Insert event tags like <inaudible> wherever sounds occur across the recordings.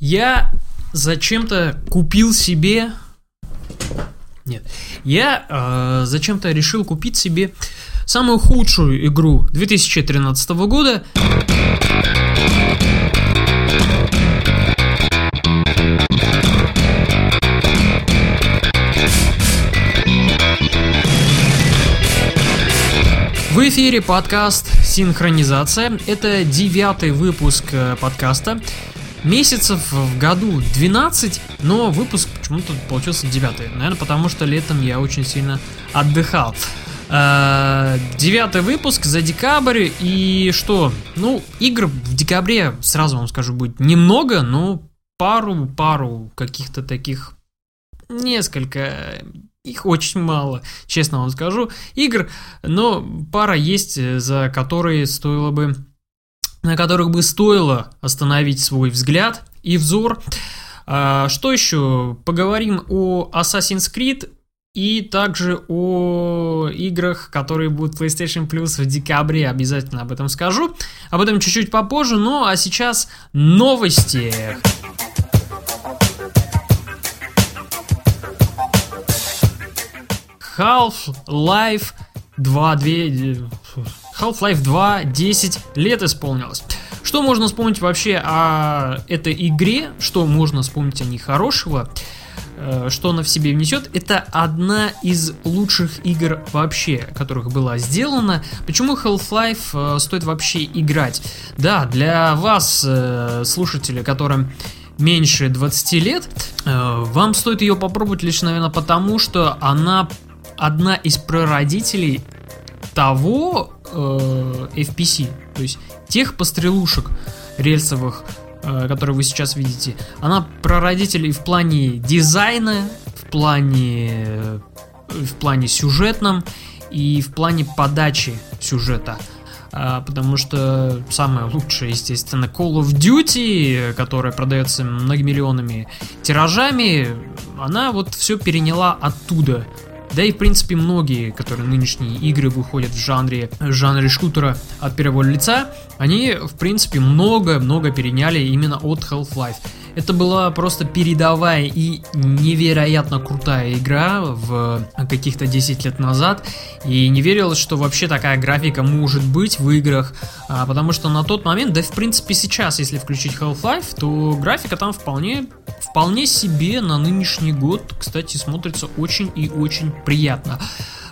Я зачем-то купил себе... Нет. Я э, зачем-то решил купить себе самую худшую игру 2013 года. Эфире подкаст «Синхронизация». Это девятый выпуск э, подкаста. Месяцев в году 12, но выпуск почему-то получился девятый. Наверное, потому что летом я очень сильно отдыхал. Э, девятый выпуск за декабрь. И что? Ну, игр в декабре, сразу вам скажу, будет немного, но пару-пару каких-то таких несколько их очень мало, честно вам скажу, игр, но пара есть, э, за которые стоило бы, на которых бы стоило остановить свой взгляд и взор. А, что еще? Поговорим о Assassin's Creed и также о играх, которые будут PlayStation Plus в декабре. Обязательно об этом скажу. Об этом чуть-чуть попозже. Ну а сейчас новости. Half-Life 2, 2 Half-Life 2 10 лет исполнилось. Что можно вспомнить вообще о этой игре? Что можно вспомнить о ней хорошего? Э, что она в себе внесет? Это одна из лучших игр вообще, которых была сделана. Почему Half-Life э, стоит вообще играть? Да, для вас, э, слушатели, которым меньше 20 лет, вам стоит ее попробовать лишь, наверное, потому что она одна из прародителей того э, FPC, то есть тех пострелушек рельсовых, э, которые вы сейчас видите. Она прародителей в плане дизайна, в плане, э, в плане сюжетном и в плане подачи сюжета. А, потому что самое лучшее, естественно, Call of Duty, которая продается многомиллионными тиражами, она вот все переняла оттуда. Да и в принципе многие, которые нынешние игры выходят в жанре, жанре шутера от первого лица, они в принципе много-много переняли именно от Half-Life. Это была просто передовая и невероятно крутая игра в каких-то 10 лет назад. И не верилось, что вообще такая графика может быть в играх. А, потому что на тот момент, да в принципе сейчас, если включить Half-Life, то графика там вполне, вполне себе на нынешний год, кстати, смотрится очень и очень приятно.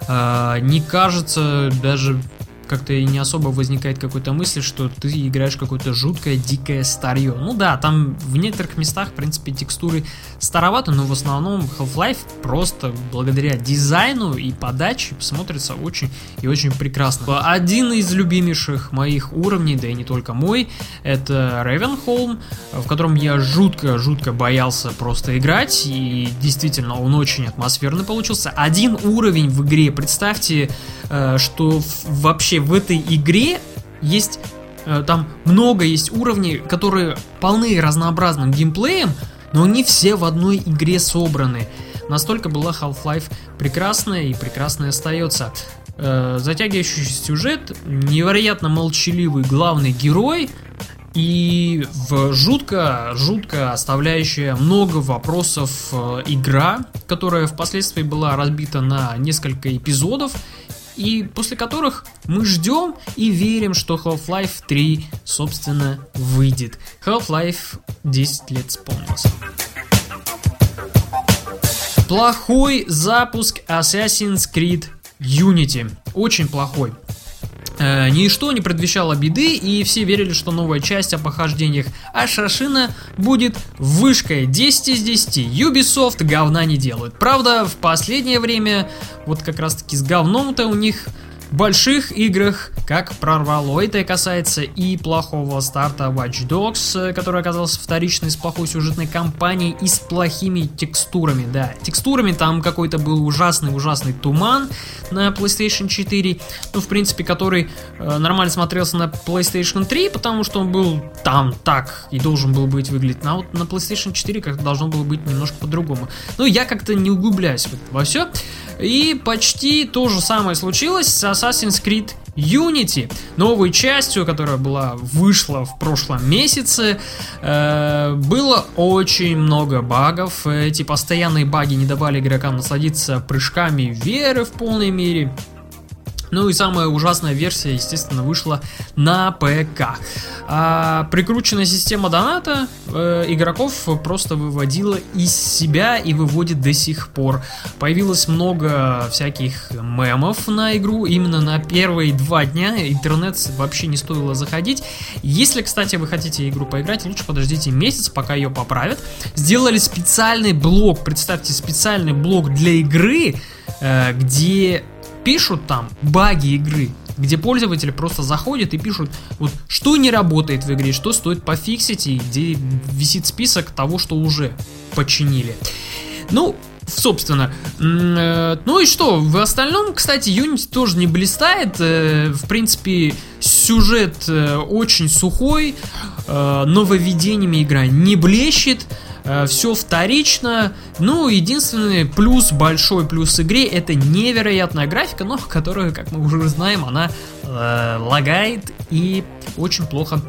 А, не кажется даже как-то и не особо возникает какой-то мысли, что ты играешь какое-то жуткое, дикое старье. Ну да, там в некоторых местах, в принципе, текстуры староваты, но в основном Half-Life просто благодаря дизайну и подаче смотрится очень и очень прекрасно. Один из любимейших моих уровней, да и не только мой, это Ravenholm, в котором я жутко-жутко боялся просто играть, и действительно он очень атмосферный получился. Один уровень в игре, представьте, э, что вообще вообще в этой игре есть э, там много есть уровней, которые полны разнообразным геймплеем, но они все в одной игре собраны. Настолько была Half-Life прекрасная и прекрасная остается. Э, затягивающий сюжет, невероятно молчаливый главный герой и в жутко, жутко оставляющая много вопросов э, игра, которая впоследствии была разбита на несколько эпизодов и после которых мы ждем и верим, что Half-Life 3, собственно, выйдет. Half-Life 10 лет исполнился. Плохой запуск Assassin's Creed Unity. Очень плохой. Э, ничто не предвещало беды, и все верили, что новая часть о похождениях Ашашина будет вышкой 10 из 10. Ubisoft говна не делают. Правда, в последнее время, вот как раз таки с говном-то у них больших играх, как прорвало. Это касается и плохого старта Watch Dogs, который оказался вторичной с плохой сюжетной кампанией и с плохими текстурами. Да, текстурами там какой-то был ужасный-ужасный туман на PlayStation 4, ну, в принципе, который э, нормально смотрелся на PlayStation 3, потому что он был там так и должен был быть выглядеть. На, вот на PlayStation 4 как должно было быть немножко по-другому. Но я как-то не углубляюсь во все. И почти то же самое случилось с Assassin's Creed Unity, новой частью, которая была вышла в прошлом месяце, э, было очень много багов. Эти постоянные баги не давали игрокам насладиться прыжками веры в полной мере. Ну и самая ужасная версия, естественно, вышла на ПК. А прикрученная система доната э, игроков просто выводила из себя и выводит до сих пор. Появилось много всяких мемов на игру. Именно на первые два дня интернет вообще не стоило заходить. Если, кстати, вы хотите игру поиграть, лучше подождите месяц, пока ее поправят. Сделали специальный блок, представьте, специальный блок для игры, э, где пишут там баги игры, где пользователи просто заходят и пишут, вот что не работает в игре, что стоит пофиксить, и где висит список того, что уже починили. Ну, собственно. Э, ну и что, в остальном, кстати, Unity тоже не блистает. Э, в принципе, сюжет э, очень сухой, нововведениями игра не блещет. Э, все вторично. Ну, единственный плюс, большой плюс игре, это невероятная графика, но которую, как мы уже знаем, она э, лагает и очень плохо,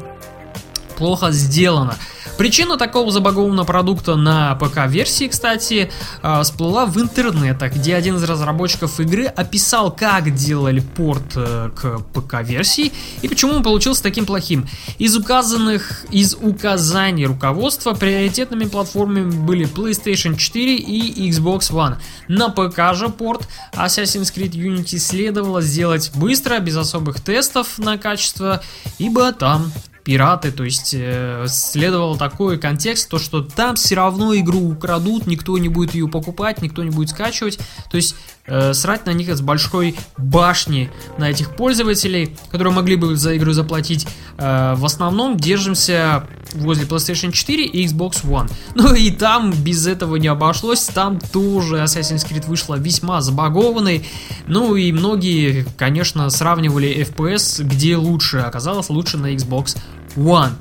плохо сделана. Причина такого забагованного продукта на ПК-версии, кстати, а, всплыла в интернетах, где один из разработчиков игры описал, как делали порт э, к ПК-версии и почему он получился таким плохим. Из указанных, из указаний руководства приоритетными платформами были PlayStation 4 и Xbox One. На ПК же порт Assassin's Creed Unity следовало сделать быстро, без особых тестов на качество, ибо там пираты, то есть э, следовал такой контекст, то что там все равно игру украдут, никто не будет ее покупать, никто не будет скачивать, то есть э, срать на них с большой башни на этих пользователей, которые могли бы за игру заплатить. Э, в основном держимся возле PlayStation 4 и Xbox One. <laughs> Ну и там без этого не обошлось, там тоже Assassin's Creed вышла весьма забагованной. Ну и многие, конечно, сравнивали FPS, где лучше, оказалось лучше на Xbox One.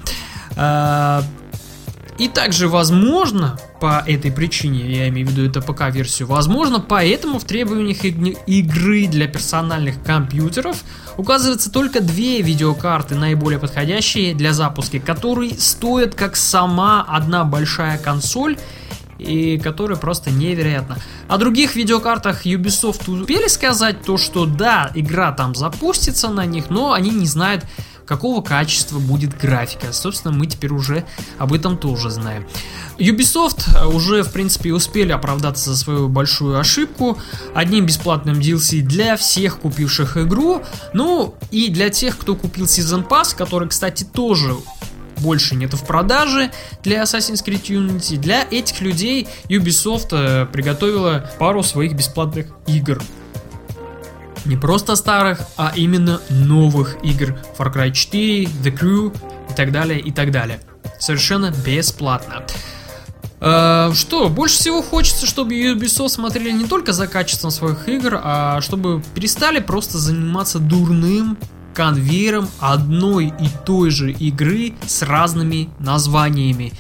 И также, возможно, по этой причине, я имею в виду это ПК-версию, возможно, поэтому в требованиях игры для персональных компьютеров указываются только две видеокарты, наиболее подходящие для запуска, которые стоят как сама одна большая консоль и которые просто невероятно. О других видеокартах Ubisoft успели сказать то, что да, игра там запустится на них, но они не знают, какого качества будет графика. Собственно, мы теперь уже об этом тоже знаем. Ubisoft уже, в принципе, успели оправдаться за свою большую ошибку одним бесплатным DLC для всех купивших игру, ну и для тех, кто купил Season Pass, который, кстати, тоже больше нет в продаже для Assassin's Creed Unity. Для этих людей Ubisoft э, приготовила пару своих бесплатных игр. Не просто старых, а именно новых игр Far Cry 4, The Crew и так далее, и так далее. Совершенно бесплатно. Uh, что, больше всего хочется, чтобы Ubisoft смотрели не только за качеством своих игр, а чтобы перестали просто заниматься дурным конвейером одной и той же игры с разными названиями.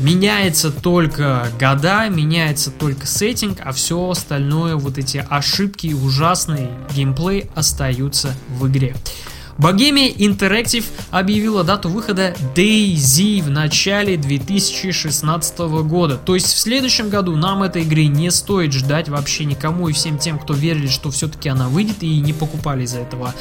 Меняется только года, меняется только сеттинг, а все остальное, вот эти ошибки и ужасный геймплей остаются в игре. Bohemia Interactive объявила дату выхода DayZ в начале 2016 года. То есть в следующем году нам этой игры не стоит ждать вообще никому и всем тем, кто верили, что все-таки она выйдет и не покупали из-за этого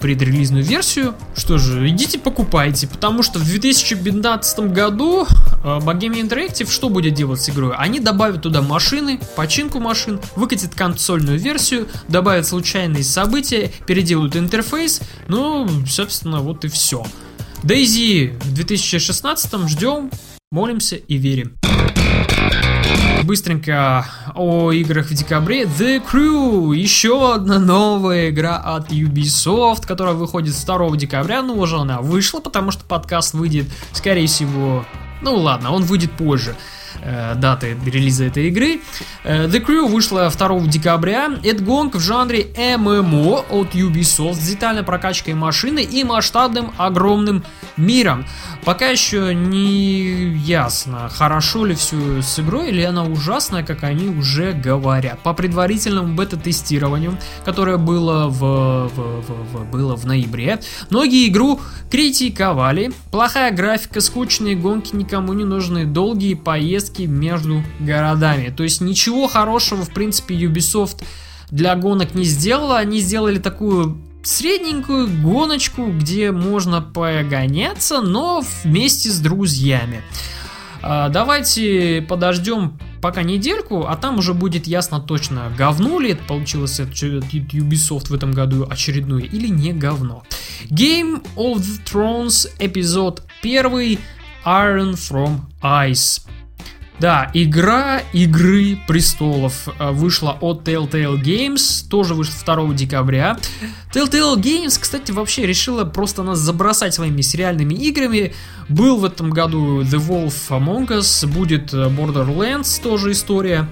предрелизную версию. Что же, идите покупайте, потому что в 2015 году э, Bohemia Interactive что будет делать с игрой? Они добавят туда машины, починку машин, выкатят консольную версию, добавят случайные события, переделают интерфейс, ну, собственно, вот и все. Дейзи в 2016 ждем, молимся и верим. Быстренько о играх в декабре. The Crew, еще одна новая игра от Ubisoft, которая выходит 2 декабря. Ну, уже она вышла, потому что подкаст выйдет, скорее всего, ну ладно, он выйдет позже. Э, даты релиза этой игры. Э, The Crew вышла 2 декабря. Это гонка в жанре MMO от Ubisoft с детальной прокачкой машины и масштабным огромным миром. Пока еще не ясно, хорошо ли все с игрой, или она ужасная, как они уже говорят. По предварительному бета-тестированию, которое было в, в, в, в, было в ноябре, многие игру критиковали. Плохая графика, скучные гонки, никому не нужны, долгие поездки между городами. То есть ничего хорошего, в принципе, Ubisoft для гонок не сделала. Они сделали такую средненькую гоночку, где можно погоняться, но вместе с друзьями. А, давайте подождем пока недельку, а там уже будет ясно точно, говно ли это получилось от Ubisoft в этом году очередное или не говно. Game of Thrones эпизод 1 Iron from Ice. Да, игра Игры Престолов э, вышла от Telltale Games, тоже вышла 2 декабря. Telltale Games, кстати, вообще решила просто нас забросать своими сериальными играми. Был в этом году The Wolf Among Us, будет э, Borderlands, тоже история.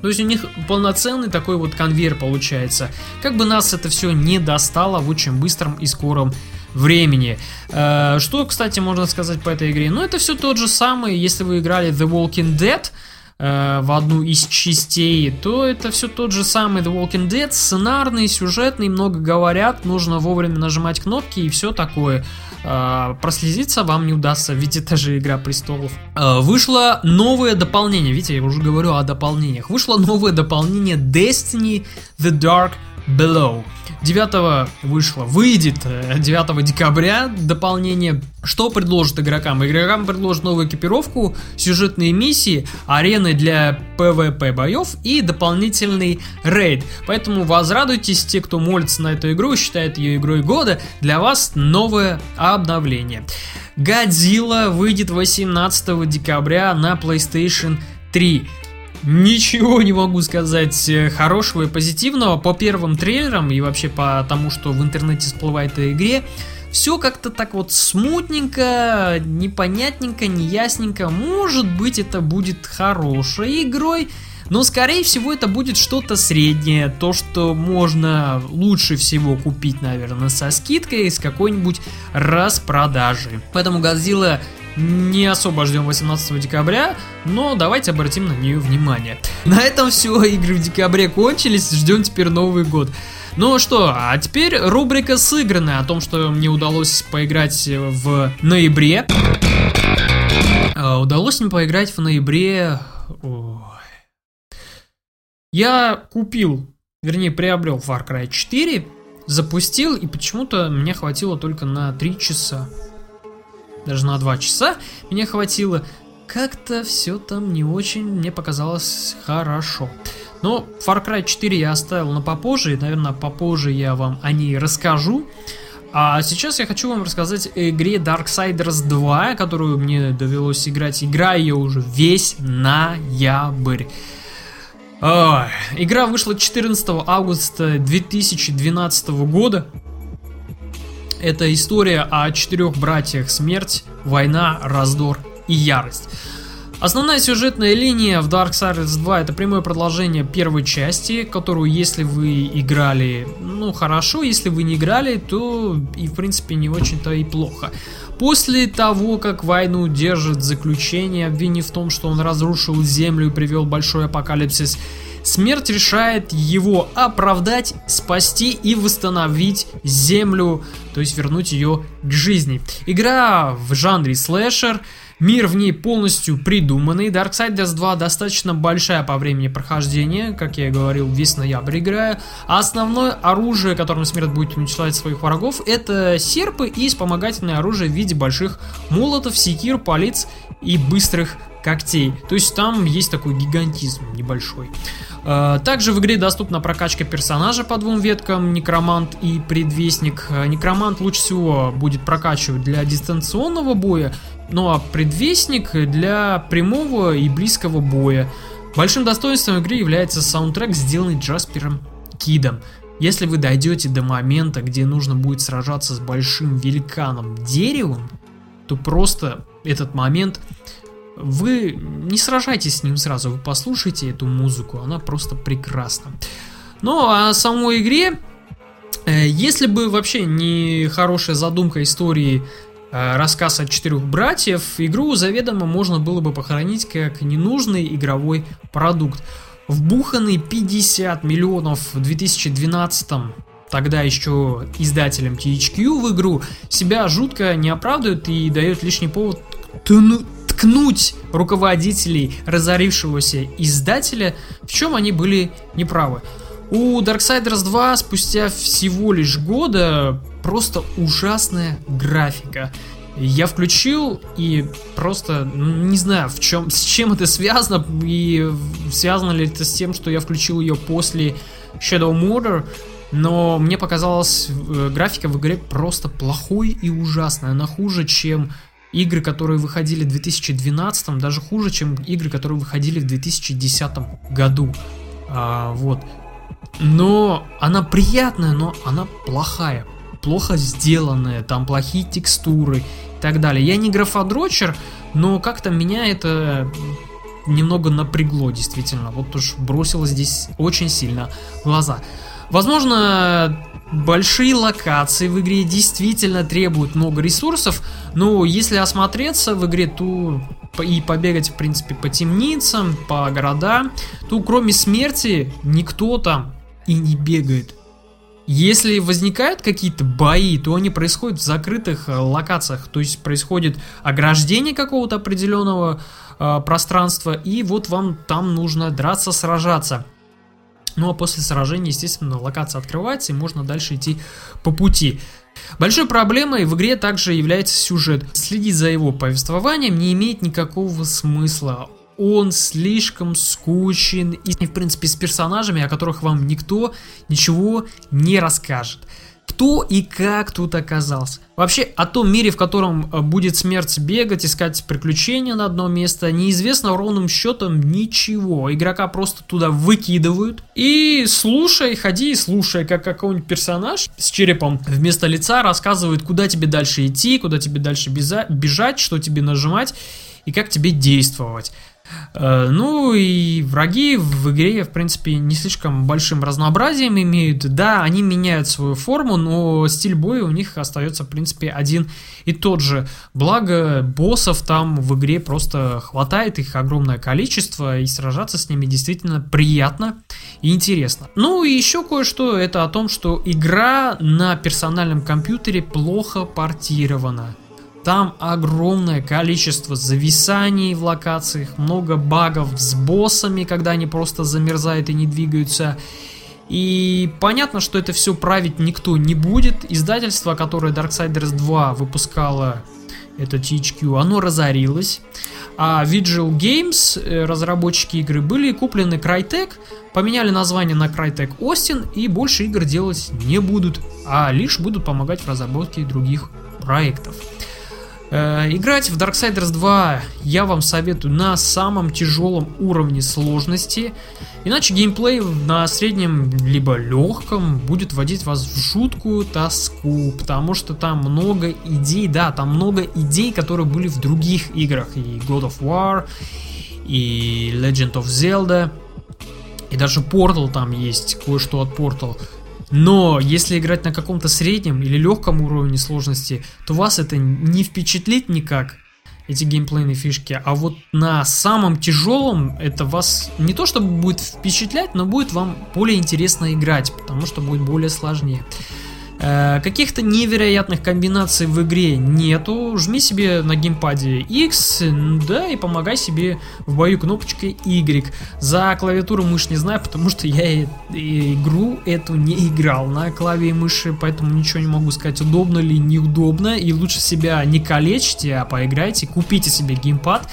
То есть у них полноценный такой вот конвейер получается. Как бы нас это все не достало в очень быстром и скором времени. Э, что, кстати, можно сказать по этой игре? Ну, это все тот же самый, если вы играли The Walking Dead, э, в одну из частей, то это все тот же самый The Walking Dead, сценарный, сюжетный, много говорят, нужно вовремя нажимать кнопки и все такое. Э, прослезиться вам не удастся, ведь это же Игра Престолов. Вышло новое дополнение, видите, я уже говорю о дополнениях. Вышло новое дополнение Destiny The Dark Below. 9 вышло, выйдет 9 э, декабря дополнение. Что предложит игрокам? Игрокам предложат новую экипировку, сюжетные миссии, арены для PvP боев и дополнительный рейд. Поэтому возрадуйтесь, те, кто молится на эту игру считает ее игрой года, для вас новое обновление. Годзилла выйдет 18 декабря на PlayStation 3. Ничего не могу сказать э, хорошего и позитивного по первым трейлерам и вообще по тому, что в интернете всплывает о игре. Все как-то так вот смутненько, непонятненько, неясненько. Может быть это будет хорошей игрой, но скорее всего это будет что-то среднее, то, что можно лучше всего купить, наверное, со скидкой с какой-нибудь распродажи. Поэтому Godzilla не особо ждем 18 декабря, но давайте обратим на нее внимание. <laughs> На этом все, игры в декабре кончились, ждем теперь Новый год. Ну что, а теперь рубрика сыгранная о том, что мне удалось поиграть в ноябре. А, удалось мне поиграть в ноябре... Ой. Я купил, вернее приобрел Far Cry 4, запустил и почему-то мне хватило только на 3 часа даже на 2 часа меня хватило. Как-то все там не очень мне показалось хорошо. Но Far Cry 4 я оставил на попозже, и, наверное, попозже я вам о ней расскажу. А сейчас я хочу вам рассказать о игре Darksiders 2, которую мне довелось играть. Играю я уже весь ноябрь. Ой, игра вышла 14 августа 2012 года. Это история о четырех братьях Смерть, Война, Раздор и Ярость. Основная сюжетная линия в Darksiders 2 это прямое продолжение первой части, которую если вы играли, ну хорошо, если вы не играли, то и в принципе не очень-то и плохо. После того, как войну держит заключение, обвинив в том, что он разрушил землю и привел большой апокалипсис, Смерть решает его оправдать, спасти и восстановить землю, то есть вернуть ее к жизни. Игра в жанре слэшер, Мир в ней полностью придуманный. Darksiders 2 достаточно большая по времени прохождения, как я и говорил, весь ноябрь играю. А основное оружие, которым смерть будет уничтожать своих врагов, это серпы и вспомогательное оружие в виде больших молотов, секир, палец и быстрых когтей. То есть там есть такой гигантизм небольшой. Э, также в игре доступна прокачка персонажа по двум веткам, некромант и предвестник. Э, некромант лучше всего будет прокачивать для дистанционного боя, ну а предвестник для прямого и близкого боя. Большим достоинством игры является саундтрек, сделанный Джаспером Кидом. Если вы дойдете до момента, где нужно будет сражаться с большим великаном деревом, то просто этот момент вы не сражайтесь с ним сразу, вы послушайте эту музыку, она просто прекрасна. Ну, а о самой игре, э, если бы вообще не хорошая задумка истории э, рассказ от четырех братьев, игру заведомо можно было бы похоронить как ненужный игровой продукт. Вбуханный 50 миллионов в 2012 тогда еще издателем THQ в игру, себя жутко не оправдывает и дает лишний повод ткнуть руководителей разорившегося издателя, в чем они были неправы. У Darksiders 2 спустя всего лишь года просто ужасная графика. Я включил и просто ну, не знаю, в чем, с чем это связано и связано ли это с тем, что я включил ее после Shadow Murder, но мне показалось э, графика в игре просто плохой и ужасной. Она хуже, чем игры, которые выходили в 2012, даже хуже, чем игры, которые выходили в 2010 году. А, вот. Но она приятная, но она плохая. Плохо сделанная, там плохие текстуры и так далее. Я не графодрочер, но как-то меня это немного напрягло, действительно. Вот уж бросило здесь очень сильно глаза. Возможно, большие локации в игре действительно требуют много ресурсов, но если осмотреться в игре, то и побегать, в принципе, по темницам, по городам, то кроме смерти никто там и не бегает. Если возникают какие-то бои, то они происходят в закрытых э, локациях, то есть происходит ограждение какого-то определенного э, пространства, и вот вам там нужно драться, сражаться. Ну а после сражения, естественно, локация открывается и можно дальше идти по пути. Большой проблемой в игре также является сюжет. Следить за его повествованием не имеет никакого смысла. Он слишком скучен и, в принципе, с персонажами, о которых вам никто ничего не расскажет кто и как тут оказался. Вообще, о том мире, в котором э, будет смерть бегать, искать приключения на одно место, неизвестно ровным счетом ничего. Игрока просто туда выкидывают. И слушай, ходи и слушай, как какой-нибудь персонаж с черепом вместо лица рассказывает, куда тебе дальше идти, куда тебе дальше бежать, что тебе нажимать и как тебе действовать. Э, ну и враги в игре, в принципе, не слишком большим разнообразием имеют. Да, они меняют свою форму, но стиль боя у них остается, в принципе, один и тот же. Благо, боссов там в игре просто хватает, их огромное количество, и сражаться с ними действительно приятно и интересно. Ну и еще кое-что, это о том, что игра на персональном компьютере плохо портирована. Там огромное количество зависаний в локациях, много багов с боссами, когда они просто замерзают и не двигаются. И понятно, что это все править никто не будет. Издательство, которое Darksiders 2 выпускало, это THQ, оно разорилось. А Vigil Games, э, разработчики игры, были куплены Crytek, поменяли название на Crytek Austin и больше игр делать не будут, а лишь будут помогать в разработке других проектов. Э, играть в Darksiders 2 я вам советую на самом тяжелом уровне сложности, иначе геймплей на среднем либо легком будет вводить вас в жуткую тоску, потому что там много идей, да, там много идей, которые были в других играх, и God of War, и Legend of Zelda, и даже Portal там есть, кое-что от Portal. Но если играть на каком-то среднем или легком уровне сложности, то вас это не впечатлит никак, эти геймплейные фишки. А вот на самом тяжелом это вас не то чтобы будет впечатлять, но будет вам более интересно играть, потому что будет более сложнее. Э, каких-то невероятных комбинаций в игре нету. Жми себе на геймпаде X, да, и помогай себе в бою кнопочкой Y. За клавиатуру мышь не знаю, потому что я игру эту не играл на клаве и мыши, поэтому ничего не могу сказать, удобно ли, неудобно. И лучше себя не калечьте, а поиграйте, купите себе геймпад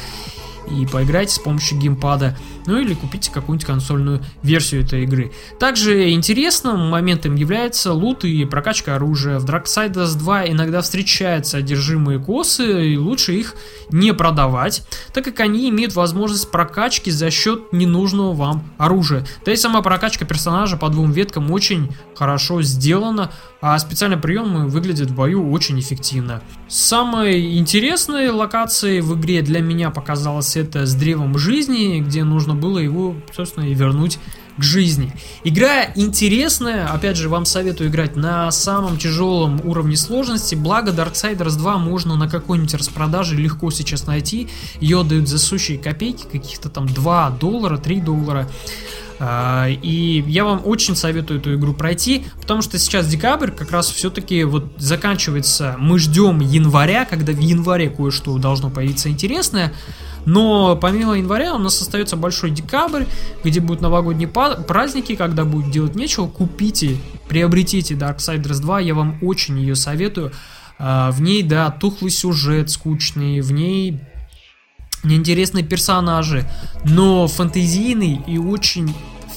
и поиграйте с помощью геймпада, ну или купите какую-нибудь консольную версию этой игры. Также интересным моментом является лут и прокачка оружия. В Darksiders 2 иногда встречаются одержимые косы, и лучше их не продавать, так как они имеют возможность прокачки за счет ненужного вам оружия. Да и сама прокачка персонажа по двум веткам очень хорошо сделана, а специальные приемы выглядят в бою очень эффективно. Самой интересной локацией в игре для меня показалось это с древом жизни, где нужно было его, собственно, и вернуть к жизни. Игра интересная, опять же, вам советую играть на самом тяжелом уровне сложности, благо Darksiders 2 можно на какой-нибудь распродаже легко сейчас найти, ее дают за сущие копейки, каких-то там 2 доллара, 3 доллара. А, и я вам очень советую эту игру пройти, потому что сейчас декабрь как раз все-таки вот заканчивается. Мы ждем января, когда в январе кое-что должно появиться интересное. Но помимо января у нас остается большой декабрь, где будут новогодние праздники, когда будет делать нечего. Купите, приобретите Darksiders 2, я вам очень ее советую. А, в ней, да, тухлый сюжет скучный, в ней неинтересные персонажи, но фэнтезийный и очень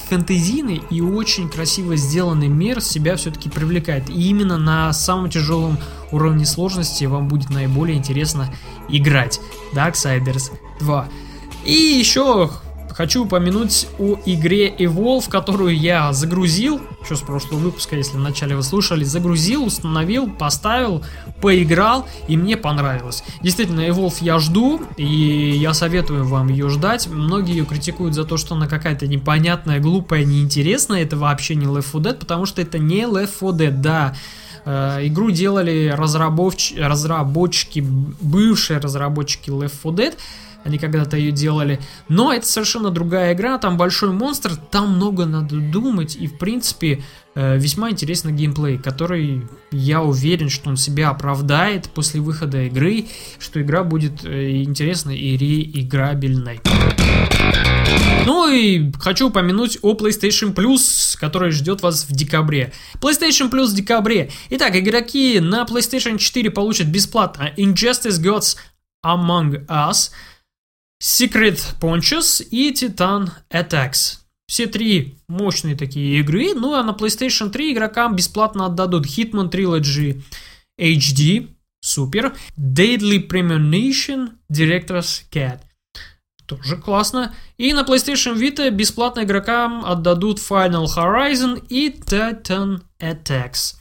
фэнтезийный и очень красиво сделанный мир себя все-таки привлекает. И именно на самом тяжелом уровне сложности вам будет наиболее интересно играть. Darksiders 2. И еще хочу упомянуть о игре Evolve, которую я загрузил, еще с прошлого выпуска, если вначале вы слушали, загрузил, установил, поставил, поиграл, и мне понравилось. Действительно, Evolve я жду, и я советую вам ее ждать. Многие ее критикуют за то, что она какая-то непонятная, глупая, неинтересная, это вообще не Left 4 Dead, потому что это не Left 4 Dead, да. Э, игру делали разработч... разработчики, бывшие разработчики Left 4 Dead, они когда-то ее делали. Но это совершенно другая игра, там большой монстр, там много надо думать, и в принципе э, весьма интересный геймплей, который я уверен, что он себя оправдает после выхода игры, что игра будет э, интересной и реиграбельной. Ну и хочу упомянуть о PlayStation Plus, который ждет вас в декабре. PlayStation Plus в декабре. Итак, игроки на PlayStation 4 получат бесплатно Injustice Gods Among Us – Secret Ponchos и Titan Attacks. Все три мощные такие игры. Ну а на PlayStation 3 игрокам бесплатно отдадут Hitman Trilogy HD, супер, Deadly Premonition, Director's Cat. Тоже классно. И на PlayStation Vita бесплатно игрокам отдадут Final Horizon и Titan Attacks.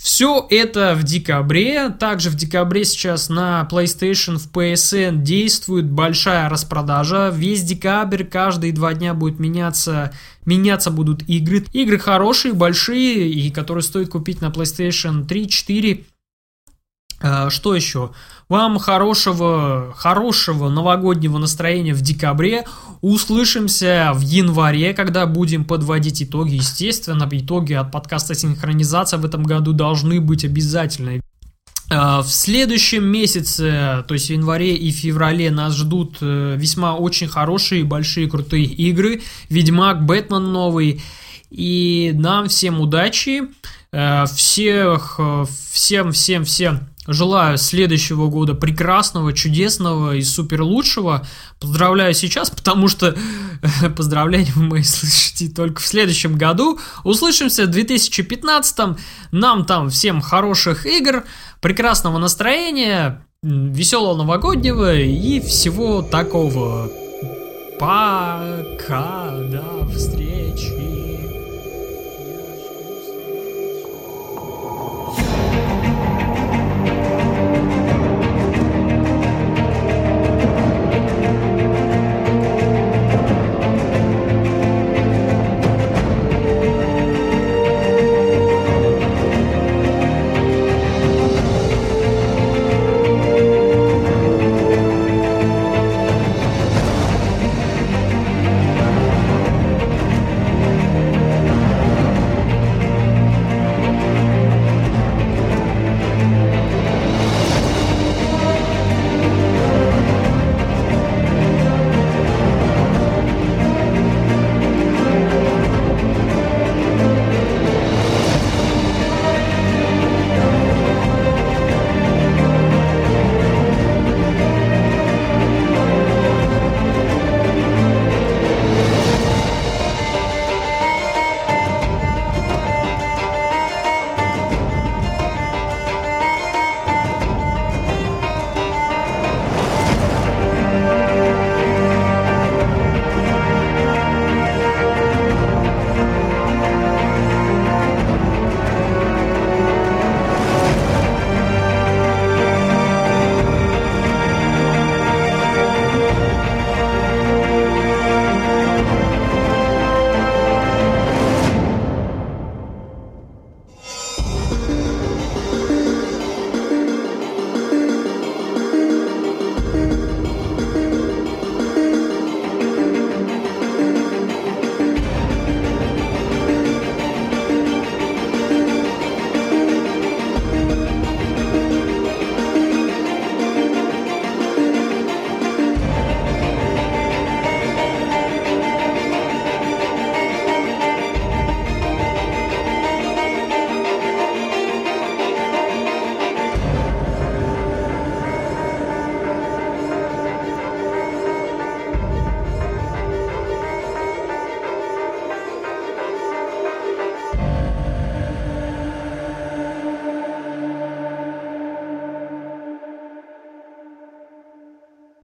Все это в декабре. Также в декабре сейчас на PlayStation в PSN действует большая распродажа. Весь декабрь, каждые два дня будет меняться, меняться будут игры. Игры хорошие, большие, и которые стоит купить на PlayStation 3, 4 а, что еще? Вам хорошего, хорошего новогоднего настроения в декабре. Услышимся в январе, когда будем подводить итоги. Естественно, итоги от подкаста «Синхронизация» в этом году должны быть обязательны. А, в следующем месяце, то есть в январе и феврале, нас ждут э, весьма очень хорошие, большие, крутые игры. Ведьмак, Бэтмен новый. И нам всем удачи. Э, всех, э, всем, всем, всем Желаю следующего года прекрасного, чудесного и супер лучшего. Поздравляю сейчас, потому что <laughs> поздравления вы мои слышите только в следующем году. Услышимся в 2015. Нам там всем хороших игр, прекрасного настроения, веселого новогоднего и всего такого. Пока, до встречи.